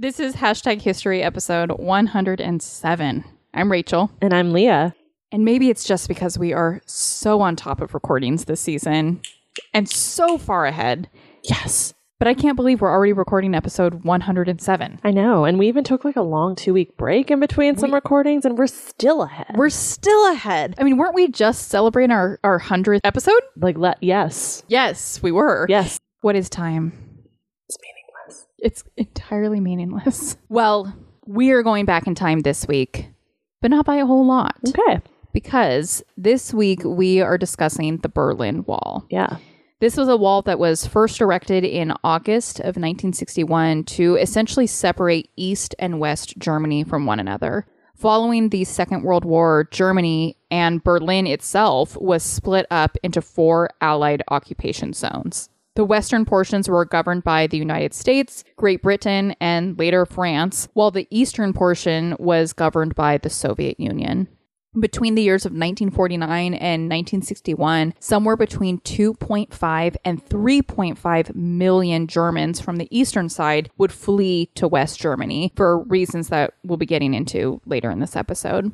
This is hashtag history episode 107. I'm Rachel. And I'm Leah. And maybe it's just because we are so on top of recordings this season and so far ahead. Yes. But I can't believe we're already recording episode 107. I know. And we even took like a long two week break in between some recordings and we're still ahead. We're still ahead. I mean, weren't we just celebrating our, our 100th episode? like, let, yes. Yes, we were. Yes. What is time? It's entirely meaningless. Well, we are going back in time this week, but not by a whole lot. Okay. Because this week we are discussing the Berlin Wall. Yeah. This was a wall that was first erected in August of 1961 to essentially separate East and West Germany from one another. Following the Second World War, Germany and Berlin itself was split up into four Allied occupation zones. The western portions were governed by the United States, Great Britain, and later France, while the eastern portion was governed by the Soviet Union. Between the years of 1949 and 1961, somewhere between 2.5 and 3.5 million Germans from the eastern side would flee to West Germany for reasons that we'll be getting into later in this episode.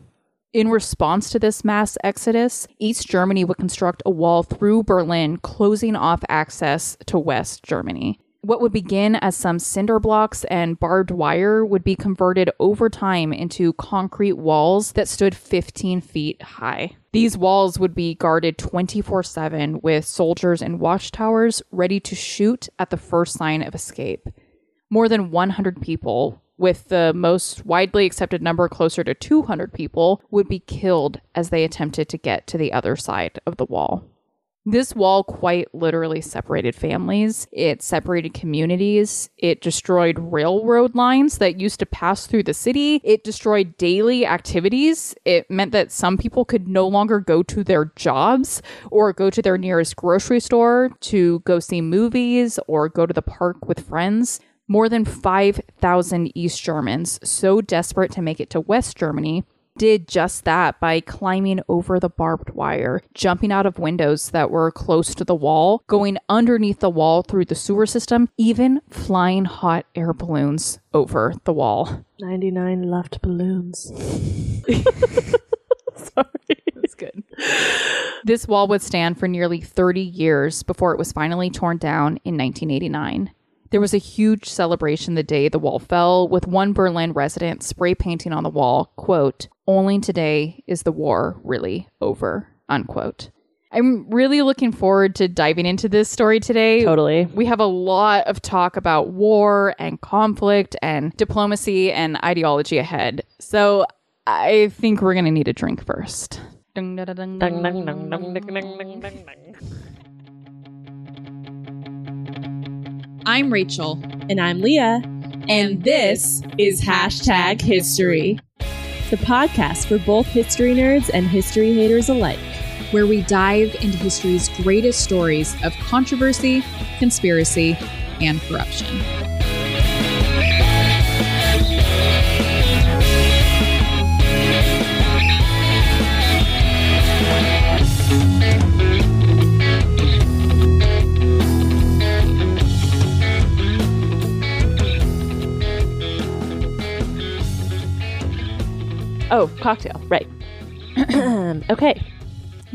In response to this mass exodus, East Germany would construct a wall through Berlin, closing off access to West Germany. What would begin as some cinder blocks and barbed wire would be converted over time into concrete walls that stood 15 feet high. These walls would be guarded 24 7 with soldiers in watchtowers ready to shoot at the first sign of escape. More than 100 people, with the most widely accepted number closer to 200 people, would be killed as they attempted to get to the other side of the wall. This wall quite literally separated families. It separated communities. It destroyed railroad lines that used to pass through the city. It destroyed daily activities. It meant that some people could no longer go to their jobs or go to their nearest grocery store to go see movies or go to the park with friends. More than 5,000 East Germans, so desperate to make it to West Germany, did just that by climbing over the barbed wire, jumping out of windows that were close to the wall, going underneath the wall through the sewer system, even flying hot air balloons over the wall. 99 Luftballons. Sorry. That's good. This wall would stand for nearly 30 years before it was finally torn down in 1989. There was a huge celebration the day the wall fell, with one Berlin resident spray painting on the wall, quote, only today is the war really over, unquote. I'm really looking forward to diving into this story today. Totally. We have a lot of talk about war and conflict and diplomacy and ideology ahead. So I think we're going to need a drink first. I'm Rachel, And I'm Leah. and this is Hashtag History, the podcast for both history nerds and history haters alike. where we dive into history's greatest stories of controversy, conspiracy, and corruption. Oh, cocktail. Right. okay.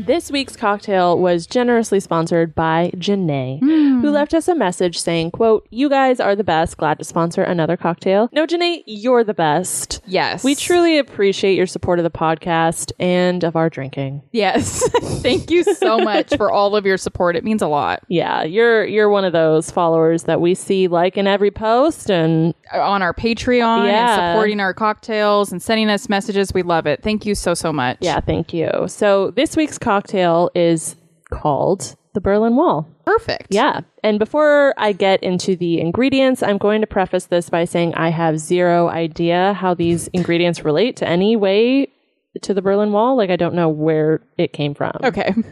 This week's cocktail was generously sponsored by Janae, who hmm. left us a message saying, quote, You guys are the best. Glad to sponsor another cocktail. No, Janae, you're the best. Yes. We truly appreciate your support of the podcast and of our drinking. Yes. Thank you so much for all of your support. It means a lot. Yeah, you're you're one of those followers that we see like in every post and On our Patreon Yeah. and supporting our cocktails and sending us messages. We love it. Thank you so, so much. yeah, thank you. So this week's cocktail is called the Berlin Wall. Perfect. Yeah. And before I get into the ingredients, I'm going to preface this by saying I have zero idea how these ingredients relate to any way to the Berlin Wall. Like, I don't know where it came from. Okay.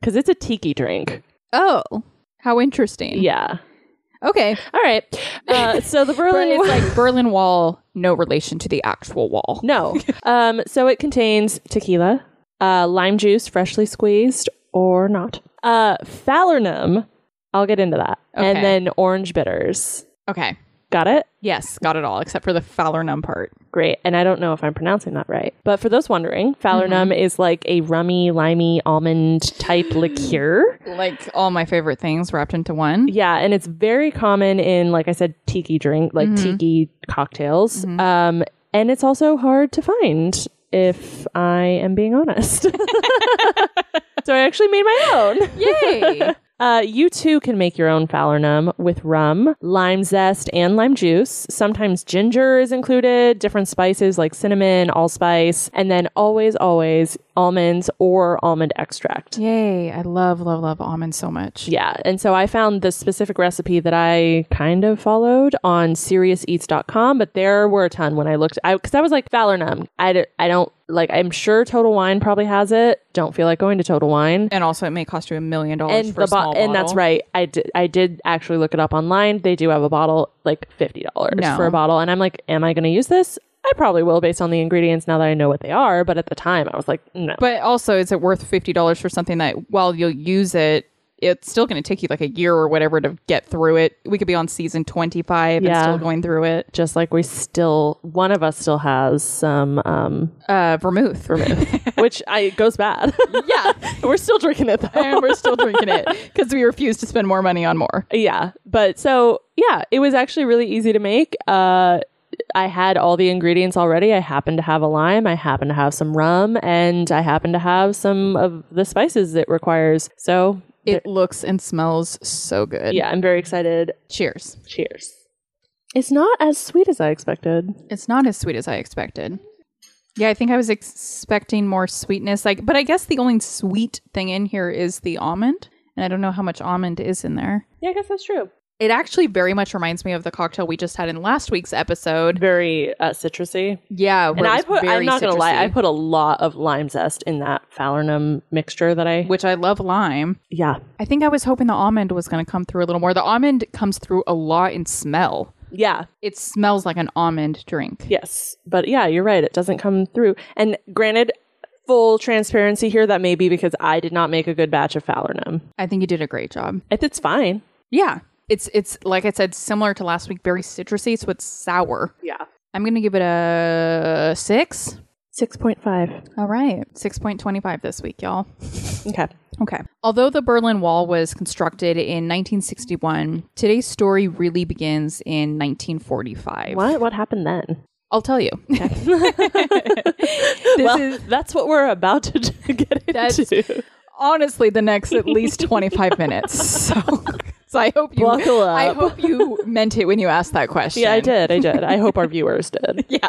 Because it's a tiki drink. Oh, how interesting. Yeah. Okay. All right. Uh, so the Berlin is like Berlin Wall, no relation to the actual wall. no. Um, so it contains tequila, uh, lime juice, freshly squeezed or not, uh, falernum. I'll get into that. Okay. And then orange bitters. Okay. Got it? Yes, got it all except for the Falernum part. Great. And I don't know if I'm pronouncing that right. But for those wondering, Falernum is like a rummy, limey, almond type liqueur. Like all my favorite things wrapped into one. Yeah, and it's very common in, like I said, tiki drink, like tiki cocktails. Um, and it's also hard to find, if I am being honest. so I actually made my own. Yay! Uh, you too can make your own Falernum with rum, lime zest, and lime juice. Sometimes ginger is included, different spices like cinnamon, allspice, and then always, always almonds or almond extract. Yay! I love, love, love almonds so much. Yeah, and so I found the specific recipe that I kind of followed on SeriousEats.com, but there were a ton when I looked. I because I was like Falernum. I, d- I don't like. I'm sure Total Wine probably has it. Don't feel like going to Total Wine. And also, it may cost you a million dollars for the a small bo- and that's right. I did I did actually look it up online. They do have a bottle like fifty dollars No. for a bottle, and I'm like, am I going to use this? I probably will based on the ingredients now that I know what they are. But at the time, I was like, no. But also, is it worth fifty dollars for something that while you'll use it, it's still going to take you like a year or whatever to get through it. We could be on season twenty five and still going through it. just like we still, one of us still has some um, Uh, vermouth, vermouth, which I goes bad. yeah, We're still drinking it though. and we're still drinking it because we refuse to spend more money on more. yeah, but so yeah, it was actually really easy to make. Uh, I had all the ingredients already. I happen to have a lime. I happen to have some rum, and I happen to have some of the spices it requires. So It looks and smells so good. yeah, I'm very excited. Cheers. Cheers. It's not as sweet as I expected. It's not as sweet as I expected. Yeah, I think I was expecting more sweetness. Like, but I guess the only sweet thing in here is the almond, and I don't know how much almond is in there. Yeah, I guess that's true. It actually very much reminds me of the cocktail we just had in last week's episode. Very uh, citrusy. Yeah, And I put, I'm not going to lie, I put a lot of lime zest in that Falernum mixture that I, which I love lime. yeah. I think I was hoping the almond was going to come through a little more. The almond comes through a lot in smell. Yeah. It smells like an almond drink. Yes. But yeah, you're right. It doesn't come through. And granted, full transparency here, that may be because I did not make a good batch of Falernum. I think you did a great job. It, it's fine. Yeah. It's it's like I said, similar to last week, very citrusy, so it's sour. Yeah. I'm gonna give it a six. 6.5. All right. Six point twenty five this week, y'all. Okay. Okay. Although the Berlin Wall was constructed in 1961, today's story really begins in 1945. What? What happened then? I'll tell you. this well, is that's what we're about to get That's- into. Honestly the next at least 25 minutes. So, so I hope you Buckle up. I hope you meant it when you asked that question. Yeah, I did. I did. I hope our viewers did. Yeah.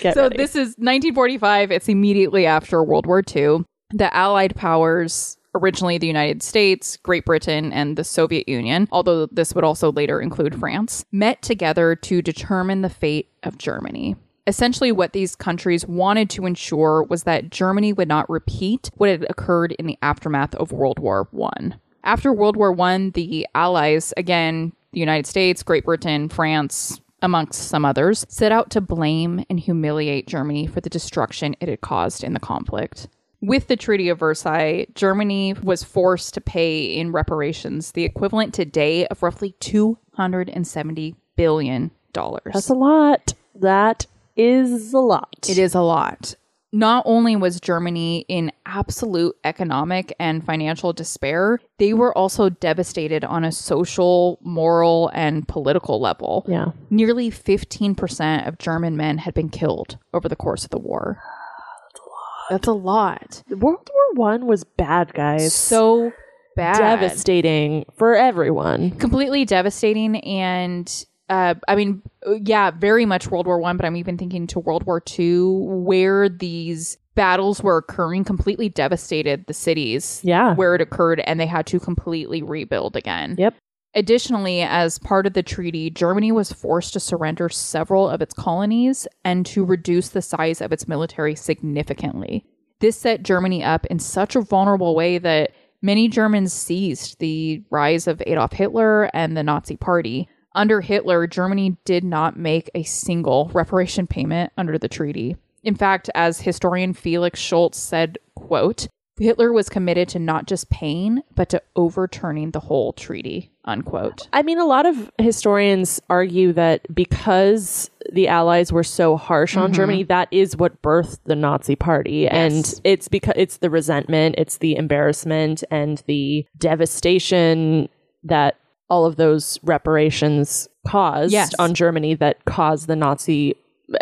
Get so ready. this is 1945. It's immediately after World War II. The Allied powers, originally the United States, Great Britain, and the Soviet Union, although this would also later include France, met together to determine the fate of Germany. Essentially, what these countries wanted to ensure was that Germany would not repeat what had occurred in the aftermath of World War One. After World War One, the Allies, again, the United States, Great Britain, France, amongst some others, set out to blame and humiliate Germany for the destruction it had caused in the conflict. With the Treaty of Versailles, Germany was forced to pay in reparations the equivalent today of roughly $270 billion. That's a lot. That is a lot. It is a lot. Not only was Germany in absolute economic and financial despair, they were also devastated on a social, moral, and political level. Yeah. Nearly 15% of German men had been killed over the course of the war. That's a lot. World War One was bad, guys. So bad. devastating for everyone. completely devastating and uh, I mean, yeah, very much World War One, but I'm even thinking to World War Two, where these battles were occurring, completely devastated the cities Yeah. where it occurred, and they had to completely rebuild again. Yep. Additionally, as part of the treaty, Germany was forced to surrender several of its colonies and to reduce the size of its military significantly. This set Germany up in such a vulnerable way that many Germans seized the rise of Adolf Hitler and the Nazi Party. Under Hitler, Germany did not make a single reparation payment under the treaty. In fact, as historian Felix Schultz said, quote, Hitler was committed to not just paying, but to overturning the whole treaty, unquote. I mean, a lot of historians argue that because the Allies were so harsh on mm-hmm. Germany, that is what birthed the Nazi Party, Yes. and it's because it's the resentment, it's the embarrassment, and the devastation that all of those reparations caused Yes. on Germany that caused the Nazi uh,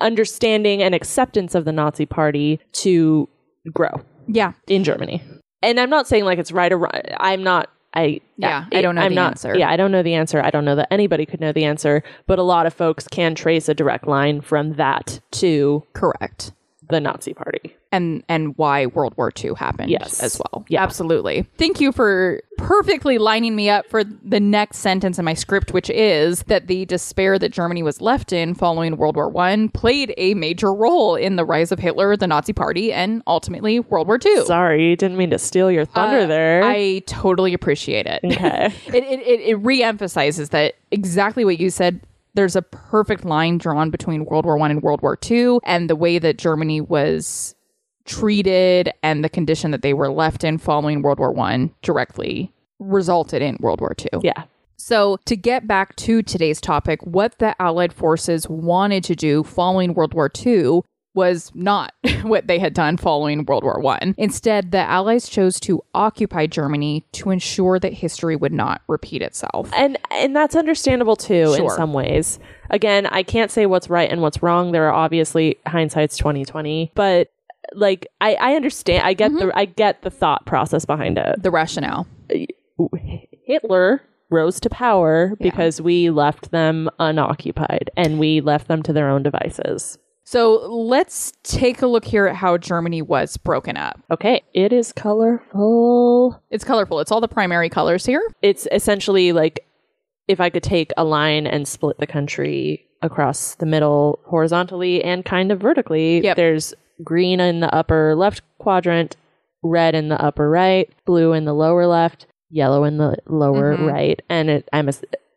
understanding and acceptance of the Nazi Party to grow Yeah. in Germany. And I'm not saying like it's right or wrong. I'm not. I Yeah, I don't know I'm the not, answer. Yeah, I don't know the answer. I don't know that anybody could know the answer, but a lot of folks can trace a direct line from that to Correct. the Nazi Party. And and why World War II happened Yes. as well. Yeah. Absolutely. Thank you for perfectly lining me up for the next sentence in my script, which is that the despair that Germany was left in following World War One played a major role in the rise of Hitler, the Nazi Party, and ultimately World War II. Sorry, didn't mean to steal your thunder Uh, there. I totally appreciate it. Okay. it, it, it, it re-emphasizes that exactly what you said there's a perfect line drawn between world war one and world war two and the way that germany was treated and the condition that they were left in following world war one directly resulted in world war two yeah. so, to get back to today's topic, what the Allied forces wanted to do following World War II was not what they had done following World War One. Instead, the Allies chose to occupy Germany to ensure that history would not repeat itself. And and that's understandable too in some ways. Again, I can't say what's right and what's wrong. There are obviously hindsight's twenty twenty, but like I, I understand. I get Mm-hmm. the I get the thought process behind it. The rationale. Hitler rose to power because we left them unoccupied and we left them to their own devices. So, let's take a look here at how Germany was broken up. Okay, it is colorful. It's colorful. It's all the primary colors here. It's essentially like if I could take a line and split the country across the middle horizontally and kind of vertically. Yep. There's green in the upper left quadrant, red in the upper right, blue in the lower left, yellow in the lower Mhm. right, and it, I'm a,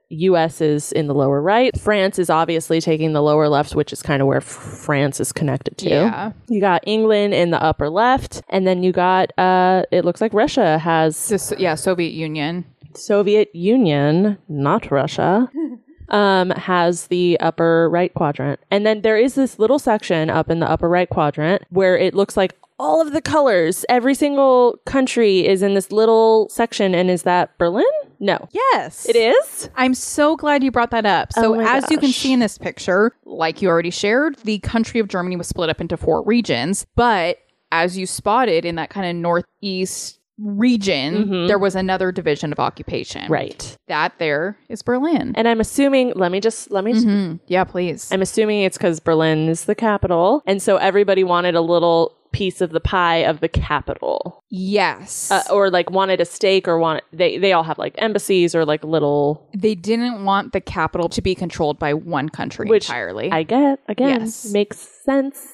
U.S. is in the lower right. France is obviously taking the lower left, which is kind of where F- France is connected to. Yeah. You got England in the upper left, and then you got uh it looks like Russia has This, yeah, Soviet Union. Soviet Union, not Russia. Um, has the upper right quadrant. And then there is this little section up in the upper right quadrant where it looks like all of the colors, every single country is in this little section. And is that Berlin? No. Yes. It is? I'm so glad you brought that up. So, Oh as you can see in this picture, like you already shared, the country of Germany was split up into four regions. But as you spotted in that kind of northeast region, there was another division of occupation. Mm-hmm. Right. That there is Berlin. And I'm assuming, let me just, let me just, Mhm. Yeah, please. I'm assuming it's because Berlin is the capital. And so everybody wanted a little piece of the pie of the capital. yes. uh, or like wanted a stake or want they they all have like embassies or like little they didn't want the capital to be controlled by one country Which entirely. I get again Yes. makes sense.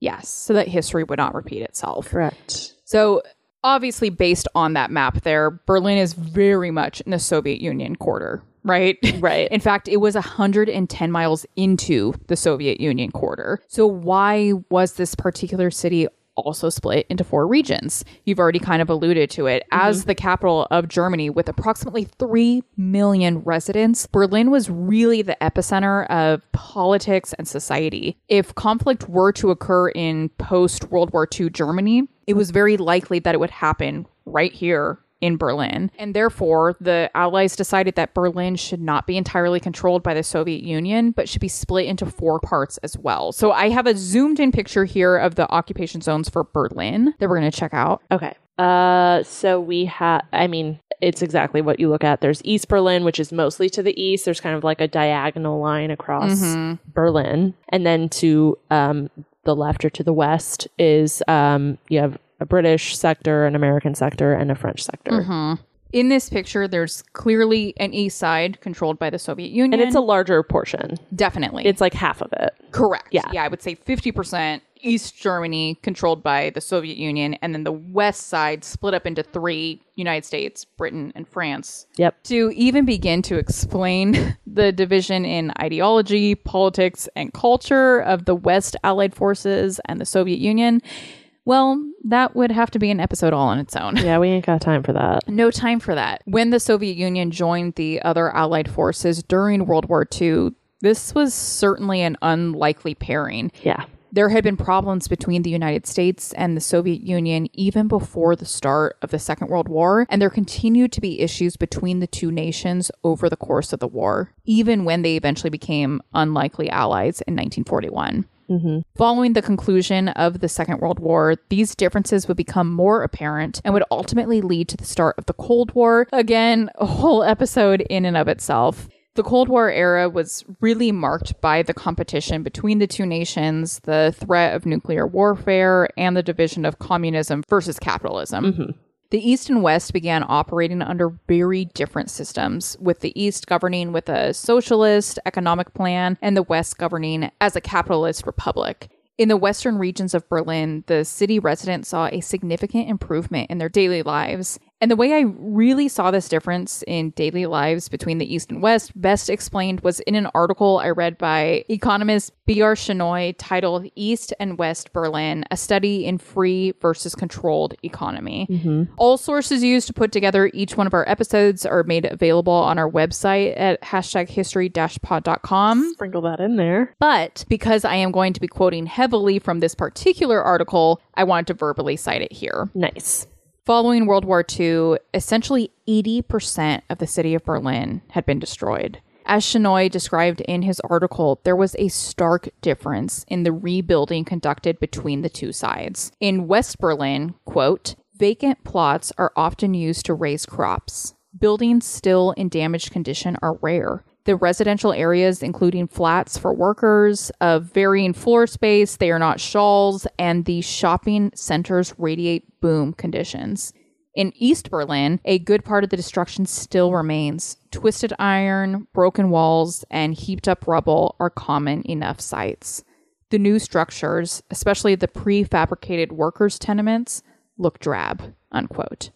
yes. So that history would not repeat itself. Correct. So, obviously, based on that map there, Berlin is very much in the Soviet Union quarter, right? Right. In fact, it was 110 miles into the Soviet Union quarter. So, why was this particular city also split into four regions? You've already kind of alluded to it. Mm-hmm. As the capital of Germany, with approximately 3 million residents, Berlin was really the epicenter of politics and society. If conflict were to occur in post World War II Germany, it was very likely that it would happen right here in Berlin. And therefore, the Allies decided that Berlin should not be entirely controlled by the Soviet Union, but should be split into four parts as well. So I have a zoomed in picture here of the occupation zones for Berlin that we're going to check out. Okay. Uh so we have I mean it's exactly what you look at. There's East Berlin, which is mostly to the east. There's kind of like a diagonal line across Berlin. And then to um, the left or to the west is um, you have a British sector, an American sector, and a French sector. In this picture, there's clearly an east side controlled by the Soviet Union. And it's a larger portion. definitely. It's like half of it. Correct. Yeah. Yeah, I would say 50% East Germany controlled by the Soviet Union, and then the west side split up into three United States, Britain, and France. Yep. To even begin to explain the division in ideology, politics, and culture of the West Allied forces and the Soviet Union, Well, that would have to be an episode all on its own. Yeah, we ain't got time for that. No time for that. When the Soviet Union joined the other Allied forces during World War II, this was certainly an unlikely pairing. Yeah. There had been problems between the United States and the Soviet Union even before the start of the Second World War, and there continued to be issues between the two nations over the course of the war, even when they eventually became unlikely allies in 1941. Mm-hmm. Following the conclusion of the Second World War, these differences would become more apparent and would ultimately lead to the start of the Cold War. Again, a whole episode in and of itself. The Cold War era was really marked by the competition between the two nations, the threat of nuclear warfare, and the division of communism versus capitalism. Mm-hmm. The East and West began operating under very different systems, with the East governing with a socialist economic plan and the West governing as a capitalist republic. In the western regions of Berlin, the city residents saw a significant improvement in their daily lives. And the way I really saw this difference in daily lives between the East and West, best explained, was in an article I read by economist B.R. Shenoy titled East and West Berlin A Study in Free versus Controlled Economy. Mm-hmm. All sources used to put together each one of our episodes are made available on our website at hashtag history pod.com. Sprinkle that in there. But because I am going to be quoting heavily from this particular article, I wanted to verbally cite it here. Nice. Following World War II, essentially 80% of the city of Berlin had been destroyed. As Shenoy described in his article, there was a stark difference in the rebuilding conducted between the two sides. In West Berlin, quote, vacant plots are often used to raise crops. Buildings still in damaged condition are rare. The residential areas, including flats for workers of varying floor space, they are not shawls, and the shopping centers radiate boom conditions. In East Berlin, a good part of the destruction still remains. Twisted iron, broken walls, and heaped up rubble are common enough sights. The new structures, especially the prefabricated workers' tenements, look drab. Unquote.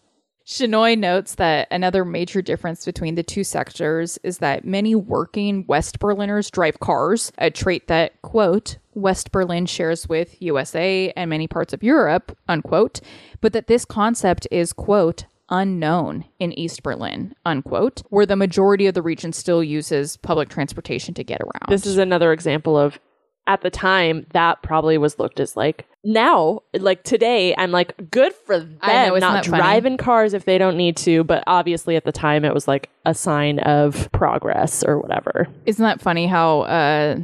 Shenoy notes that another major difference between the two sectors is that many working West Berliners drive cars, a trait that, quote, West Berlin shares with USA and many parts of Europe, unquote, but that this concept is, quote, unknown in East Berlin, unquote, where the majority of the region still uses public transportation to get around. This is another example of at the time that probably was looked as like now like today i'm like good for them know, not driving cars if they don't need to but obviously at the time it was like a sign of progress or whatever. Isn't that funny how uh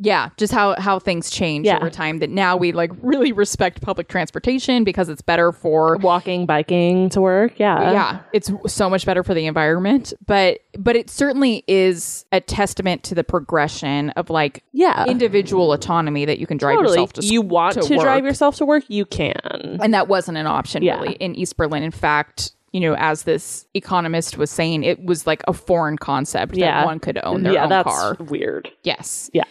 yeah, just how how things change Yeah. over time that now we like really respect public transportation because it's better for walking biking to work yeah yeah, it's so much better for the environment, but but it certainly is a testament to the progression of like yeah individual autonomy that you can drive totally yourself to you want to to, drive yourself to work you can and that wasn't an option Yeah. really in East Berlin. In fact, you know, as this economist was saying, it was like a foreign concept Yeah. that one could own mm-hmm. their yeah own that's car. weird Yes. yeah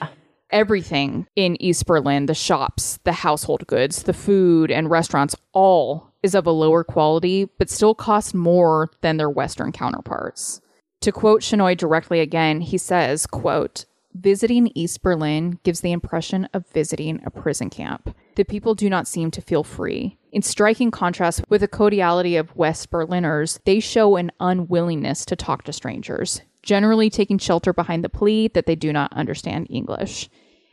everything in East Berlin, the shops, the household goods, the food and restaurants, all is of a lower quality, but still costs more than their Western counterparts. To quote Shenoy directly again, he says, quote, Visiting East Berlin gives the impression of visiting a prison camp. The people do not seem to feel free. In striking contrast with the cordiality of West Berliners, they show an unwillingness to talk to strangers, generally taking shelter behind the plea that they do not understand English.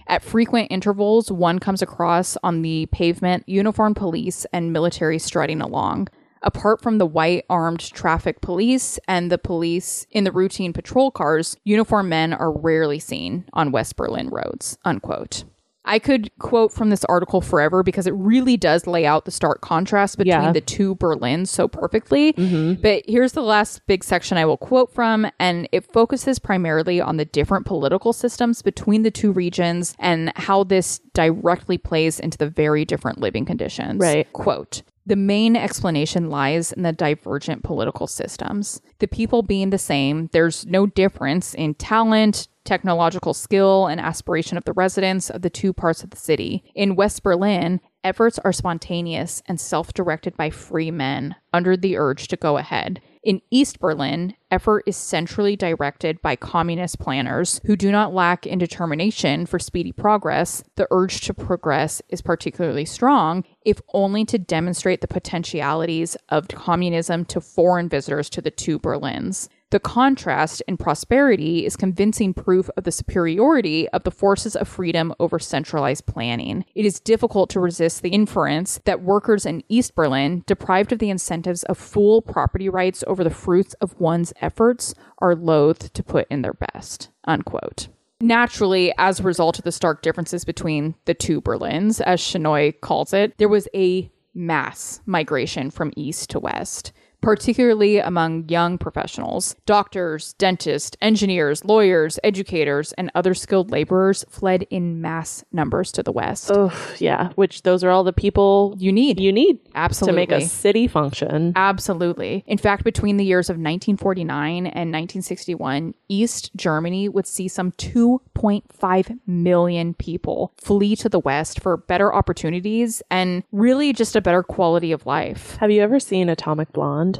At frequent intervals, one comes across on the pavement uniformed police and military strutting along. Apart from the white armed traffic police and the police in the routine patrol cars, uniformed men are rarely seen on West Berlin roads. Unquote. I could quote from this article forever because it really does lay out the stark contrast between Yeah. the two Berlins so perfectly. Mm-hmm. But here's the last big section I will quote from, and it focuses primarily on the different political systems between the two regions and how this directly plays into the very different living conditions. Right. Quote. The main explanation lies in the divergent political systems. The people being the same, there's no difference in talent, technological skill, and aspiration of the residents of the two parts of the city. In West Berlin, efforts are spontaneous and self directed by free men under the urge to go ahead. In East Berlin, effort is centrally directed by communist planners who do not lack in determination for speedy progress. The urge to progress is particularly strong, if only to demonstrate the potentialities of communism to foreign visitors to the two Berlins. The contrast in prosperity is convincing proof of the superiority of the forces of freedom over centralized planning. It is difficult to resist the inference that workers in East Berlin, deprived of the incentives of full property rights over the fruits of one's efforts, are loath to put in their best. Unquote. Naturally, as a result of the stark differences between the two Berlins, as Shenoy calls it, there was a mass migration from east to west particularly among young professionals. Doctors, dentists, engineers, lawyers, educators, and other skilled laborers fled in mass numbers to the west. Oh, yeah. Which those are all the people You need. you need Absolutely. to make a city function. Absolutely. In fact, between the years of 1949 and 1961, East Germany would see some 2.5 million people flee to the West for better opportunities and really just a better quality of life. Have you ever seen Atomic Blonde?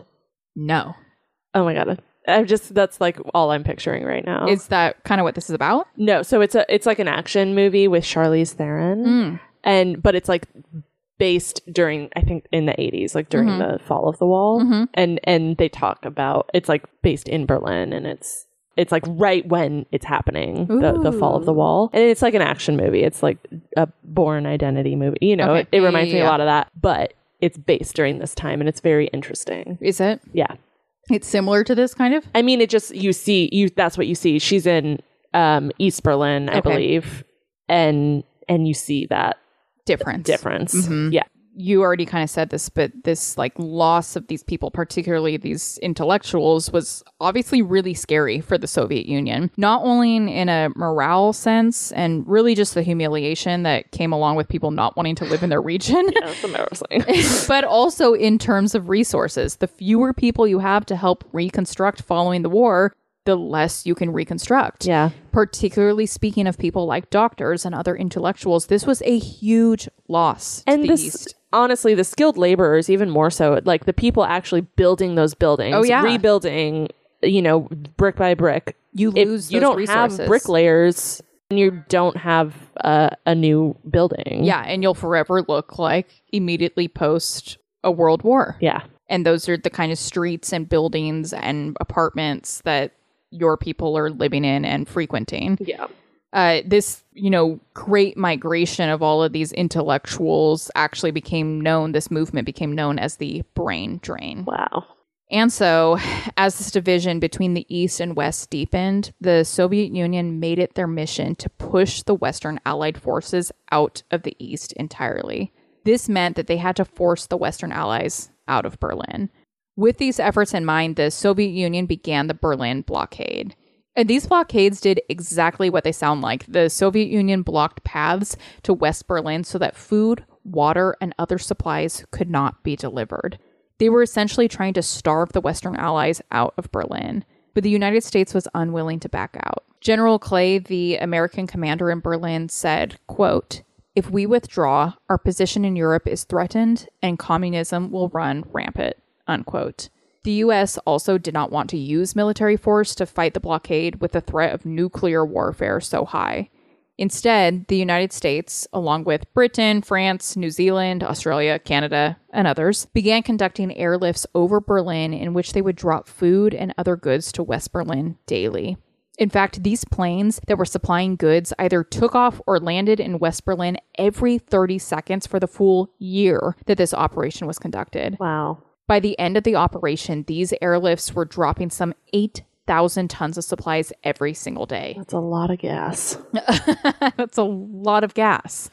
No. Oh my god. I'm just that's like all I'm picturing right now. Is that kind of what this is about? no, so it's a it's like an action movie with Charlize Theron. Mm. And but it's like based during I think in the 80s, like during Mm-hmm. the fall of the wall. And and they talk about it's like based in Berlin and it's it's like right when it's happening, the, the fall of the wall. And it's like an action movie. It's like a Bourne Identity movie. You know, Okay. it, it reminds yeah, me a lot of that. But it's based during this time and it's very interesting. Is it? Yeah. It's similar to this kind of? I mean, it just you see you. That's what you see. She's in um, East Berlin, I Okay. believe, and and you see that Difference. difference. Mm-hmm. Yeah, you already kind of said this, but this like loss of these people, particularly these intellectuals, was obviously really scary for the Soviet Union. Not only in, a morale sense, and really just the humiliation that came along with people not wanting to live in their region. that's embarrassing. but also in terms of resources. The fewer people you have to help reconstruct following the war, the less you can reconstruct. yeah, Particularly speaking of people like doctors and other intellectuals, this was a huge loss to and the this East. Honestly, the skilled laborers even more so. Like the people actually building those buildings, Oh, yeah. rebuilding. You know, brick by brick. You lose you don't resources. have bricklayers, and you don't have uh, a new building. Yeah, and you'll forever look like immediately post a world war. yeah, And those are the kind of streets and buildings and apartments that your people are living in and frequenting. yeah. Uh, this, you know, great migration of all of these intellectuals actually became known, this movement became known as the brain drain. Wow. And so, as this division between the East and West deepened, the Soviet Union made it their mission to push the Western Allied forces out of the East entirely. This meant that they had to force the Western Allies out of Berlin. With these efforts in mind, the Soviet Union began the Berlin blockade. And these blockades did exactly what they sound like. The Soviet Union blocked paths to West Berlin so that food, water, and other supplies could not be delivered. They were essentially trying to starve the Western Allies out of Berlin, but the United States was unwilling to back out. General Clay, the American commander in Berlin, said, quote, If we withdraw, our position in Europe is threatened and communism will run rampant, unquote. The US also did not want to use military force to fight the blockade with the threat of nuclear warfare so high. Instead, the United States, along with Britain, France, New Zealand, Australia, Canada, and others, began conducting airlifts over Berlin in which they would drop food and other goods to West Berlin daily. In fact, these planes that were supplying goods either took off or landed in West Berlin every 30 seconds for the full year that this operation was conducted. Wow. By the end of the operation, these airlifts were dropping some 8,000 tons of supplies every single day. That's a lot of gas. That's a lot of gas.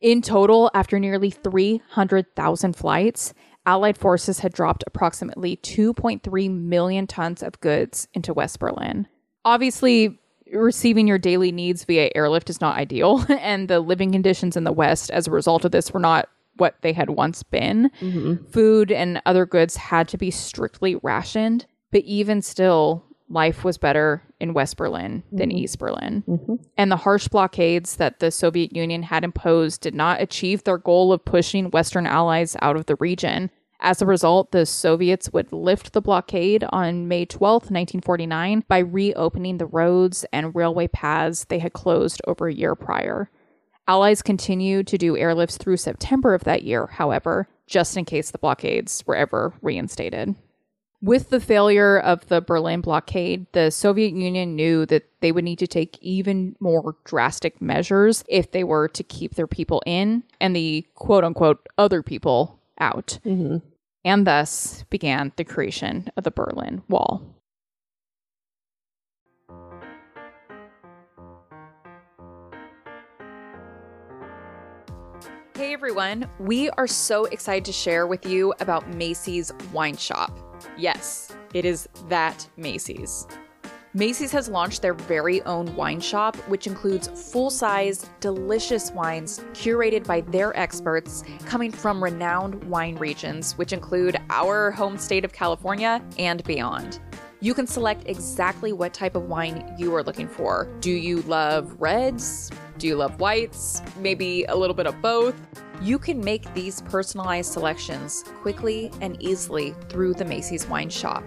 In total, after nearly 300,000 flights, Allied forces had dropped approximately 2.3 million tons of goods into West Berlin. Obviously, receiving your daily needs via airlift is not ideal, and the living conditions in the West as a result of this were not what they had once been. Mm-hmm. Food and other goods had to be strictly rationed, but even still, life was better in West Berlin than mm-hmm. East Berlin. Mm-hmm. And the harsh blockades that the Soviet Union had imposed did not achieve their goal of pushing Western allies out of the region. As a result, the Soviets would lift the blockade on May 12th, 1949, by reopening the roads and railway paths they had closed over a year prior. Allies continued to do airlifts through September of that year, however, just in case the blockades were ever reinstated. With the failure of the Berlin blockade, the Soviet Union knew that they would need to take even more drastic measures if they were to keep their people in and the quote unquote other people out. Mm-hmm. And thus began the creation of the Berlin Wall. Hey everyone, we are so excited to share with you about Macy's Wine Shop. Yes, it is that Macy's. Macy's has launched their very own wine shop, which includes full size, delicious wines curated by their experts coming from renowned wine regions, which include our home state of California and beyond. You can select exactly what type of wine you are looking for. Do you love reds? Do you love whites? Maybe a little bit of both? You can make these personalized selections quickly and easily through the Macy's Wine Shop.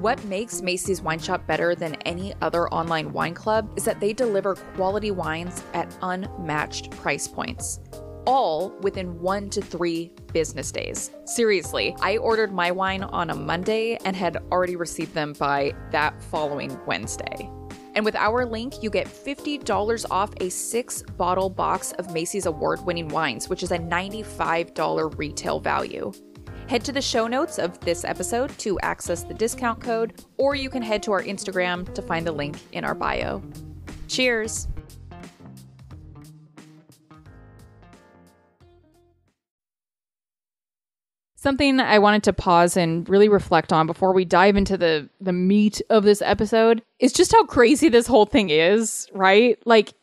What makes Macy's Wine Shop better than any other online wine club is that they deliver quality wines at unmatched price points, all within one to three business days. Seriously, I ordered my wine on a Monday and had already received them by that following Wednesday. And with our link, you get $50 off a six bottle box of Macy's award winning wines, which is a $95 retail value. Head to the show notes of this episode to access the discount code, or you can head to our Instagram to find the link in our bio. Cheers! Something I wanted to pause and really reflect on before we dive into the the meat of this episode is just how crazy this whole thing is, right? Like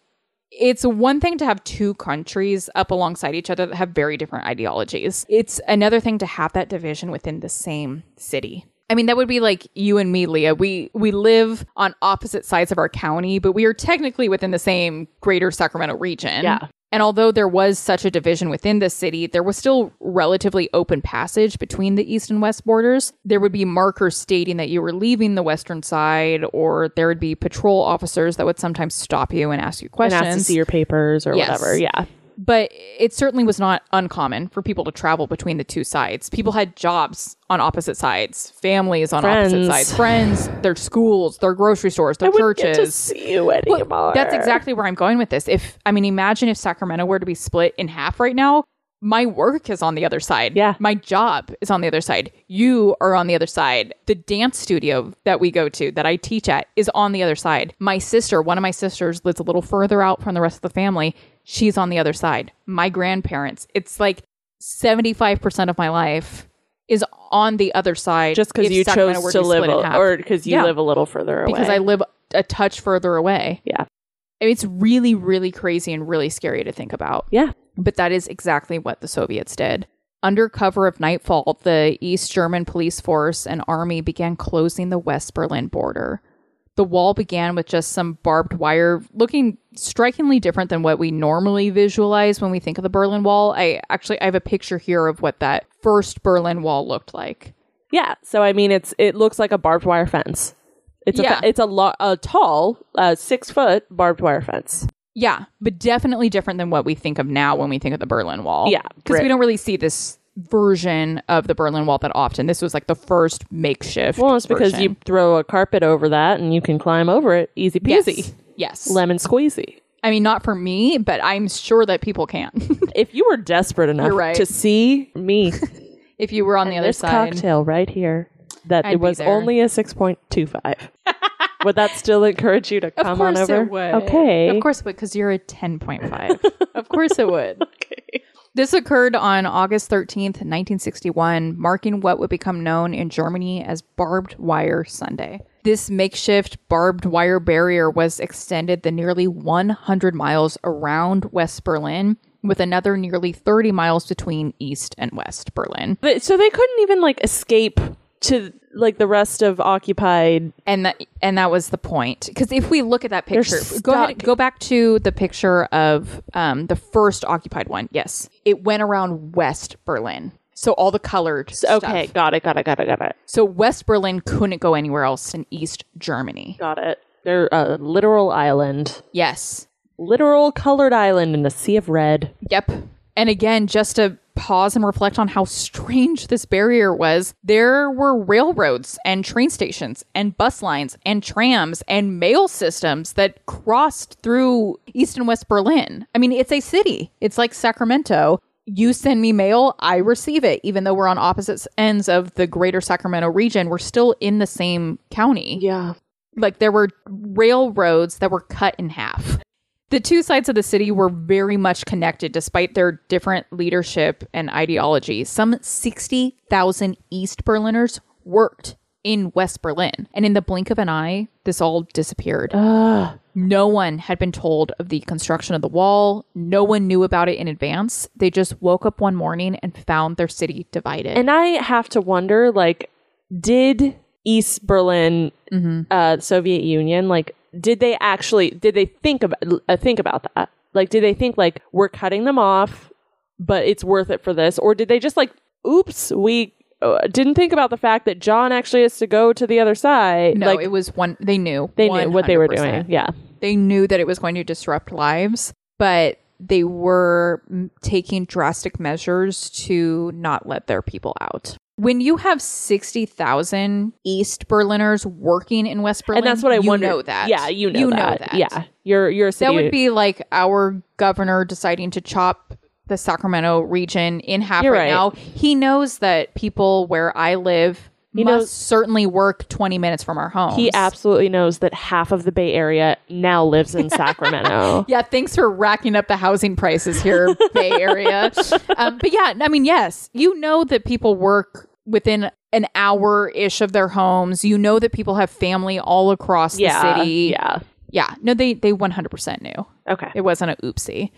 it's one thing to have two countries up alongside each other that have very different ideologies. It's another thing to have that division within the same city. I mean, that would be like you and me, Leah. We we live on opposite sides of our county, but we are technically within the same greater Sacramento region. Yeah. And although there was such a division within the city, there was still relatively open passage between the east and west borders. There would be markers stating that you were leaving the western side, or there would be patrol officers that would sometimes stop you and ask you questions. And ask to see your papers or Yes. whatever. Yeah. But it certainly was not uncommon for people to travel between the two sides. People had jobs on opposite sides, families on opposite sides, friends, their schools, their grocery stores, their I churches. to see you Well, anymore. that's exactly where I'm going with this. If I mean, imagine if Sacramento were to be split in half right now. My work is on the other side. Yeah. My job is on the other side. You are on the other side. The dance studio that we go to, that I teach at, is on the other side. My sister, one of my sisters, lives a little further out from the rest of the family. She's on the other side. My grandparents. It's like 75% of my life is on the other side. just because you Sacramento chose to live, a, or because you Yeah. live a little further away. because I live a touch further away. Yeah. I mean, it's really, really crazy and really scary to think about. Yeah. But that is exactly what the Soviets did. Under cover of nightfall, the East German police force and army began closing the West Berlin border. The wall began with just some barbed wire, looking strikingly different than what we normally visualize when we think of the Berlin Wall. I actually I have a picture here of what that first Berlin Wall looked like. Yeah. So I mean, it's it looks like a barbed wire fence. It's Yeah. a it's a, lo- a tall uh, six foot barbed wire fence. Yeah, but definitely different than what we think of now when we think of the Berlin Wall. Yeah, because we don't really see this version of the Berlin Wall that often. This was like the first makeshift. Well, it's because you throw a carpet over that and you can climb over it easy peasy, yes, yes. lemon squeezy. I mean, not for me, but I'm sure that people can. If you were desperate enough right. to see me, if you were on the other this side, cocktail right here, that I'd it was only a six point two five. would that still encourage you to come on over? it would. Okay. of course it would, because you're a ten point five. of course it would. This occurred on August 13th, 1961, marking what would become known in Germany as Barbed Wire Sunday. This makeshift barbed wire barrier was extended the nearly 100 miles around West Berlin, with another nearly 30 miles between East and West Berlin. But- so they couldn't even like escape to like the rest of occupied. And that and that was the point. Because if we look at that picture, go ahead, go back to the picture of um, the first occupied one. Yes, it went around West Berlin. So all the colored. stuff. Okay, got it, got it, got it, got it. So West Berlin couldn't go anywhere else in East Germany. Got it. They're a literal island. Yes. Literal colored island in a sea of red. Yep. And again, just to pause and reflect on how strange this barrier was, there were railroads and train stations and bus lines and trams and mail systems that crossed through East and West Berlin. I mean, it's a city, it's like Sacramento. You send me mail, I receive it. Even though we're on opposite ends of the greater Sacramento region, we're still in the same county. Yeah. Like there were railroads that were cut in half. The two sides of the city were very much connected despite their different leadership and ideology. Some 60,000 East Berliners worked in West Berlin. And in the blink of an eye, this all disappeared. Ugh. No one had been told of the construction of the wall. No one knew about it in advance. They just woke up one morning and found their city divided. And I have to wonder, like, did East Berlin, uh, Soviet Union, like, did they actually did they think about uh, think about that? Like, did they think like we're cutting them off, but it's worth it for this, or did they just like, oops, we uh, didn't think about the fact that John actually has to go to the other side? no, like, it was one, they knew. they knew what they were doing. Yeah, they knew that it was going to disrupt lives, but they were taking drastic measures to not let their people out. When you have 60,000 East Berliners working in West Berlin, and that's what I you wonder. know that. Yeah, you know that. that. Yeah, you're you're a city. That would be like our governor deciding to chop the Sacramento region in half right, right. now. He knows that people where I live He must knows- certainly work 20 minutes from our home. He absolutely knows that half of the Bay Area now lives in Sacramento. Yeah, thanks for racking up the housing prices here, Bay Area. Um, but yeah, I mean, yes, you know that people work within an hour ish of their homes. You know that people have family all across the yeah, city. yeah. Yeah. No, they they 100% knew. Okay. It wasn't a oopsie.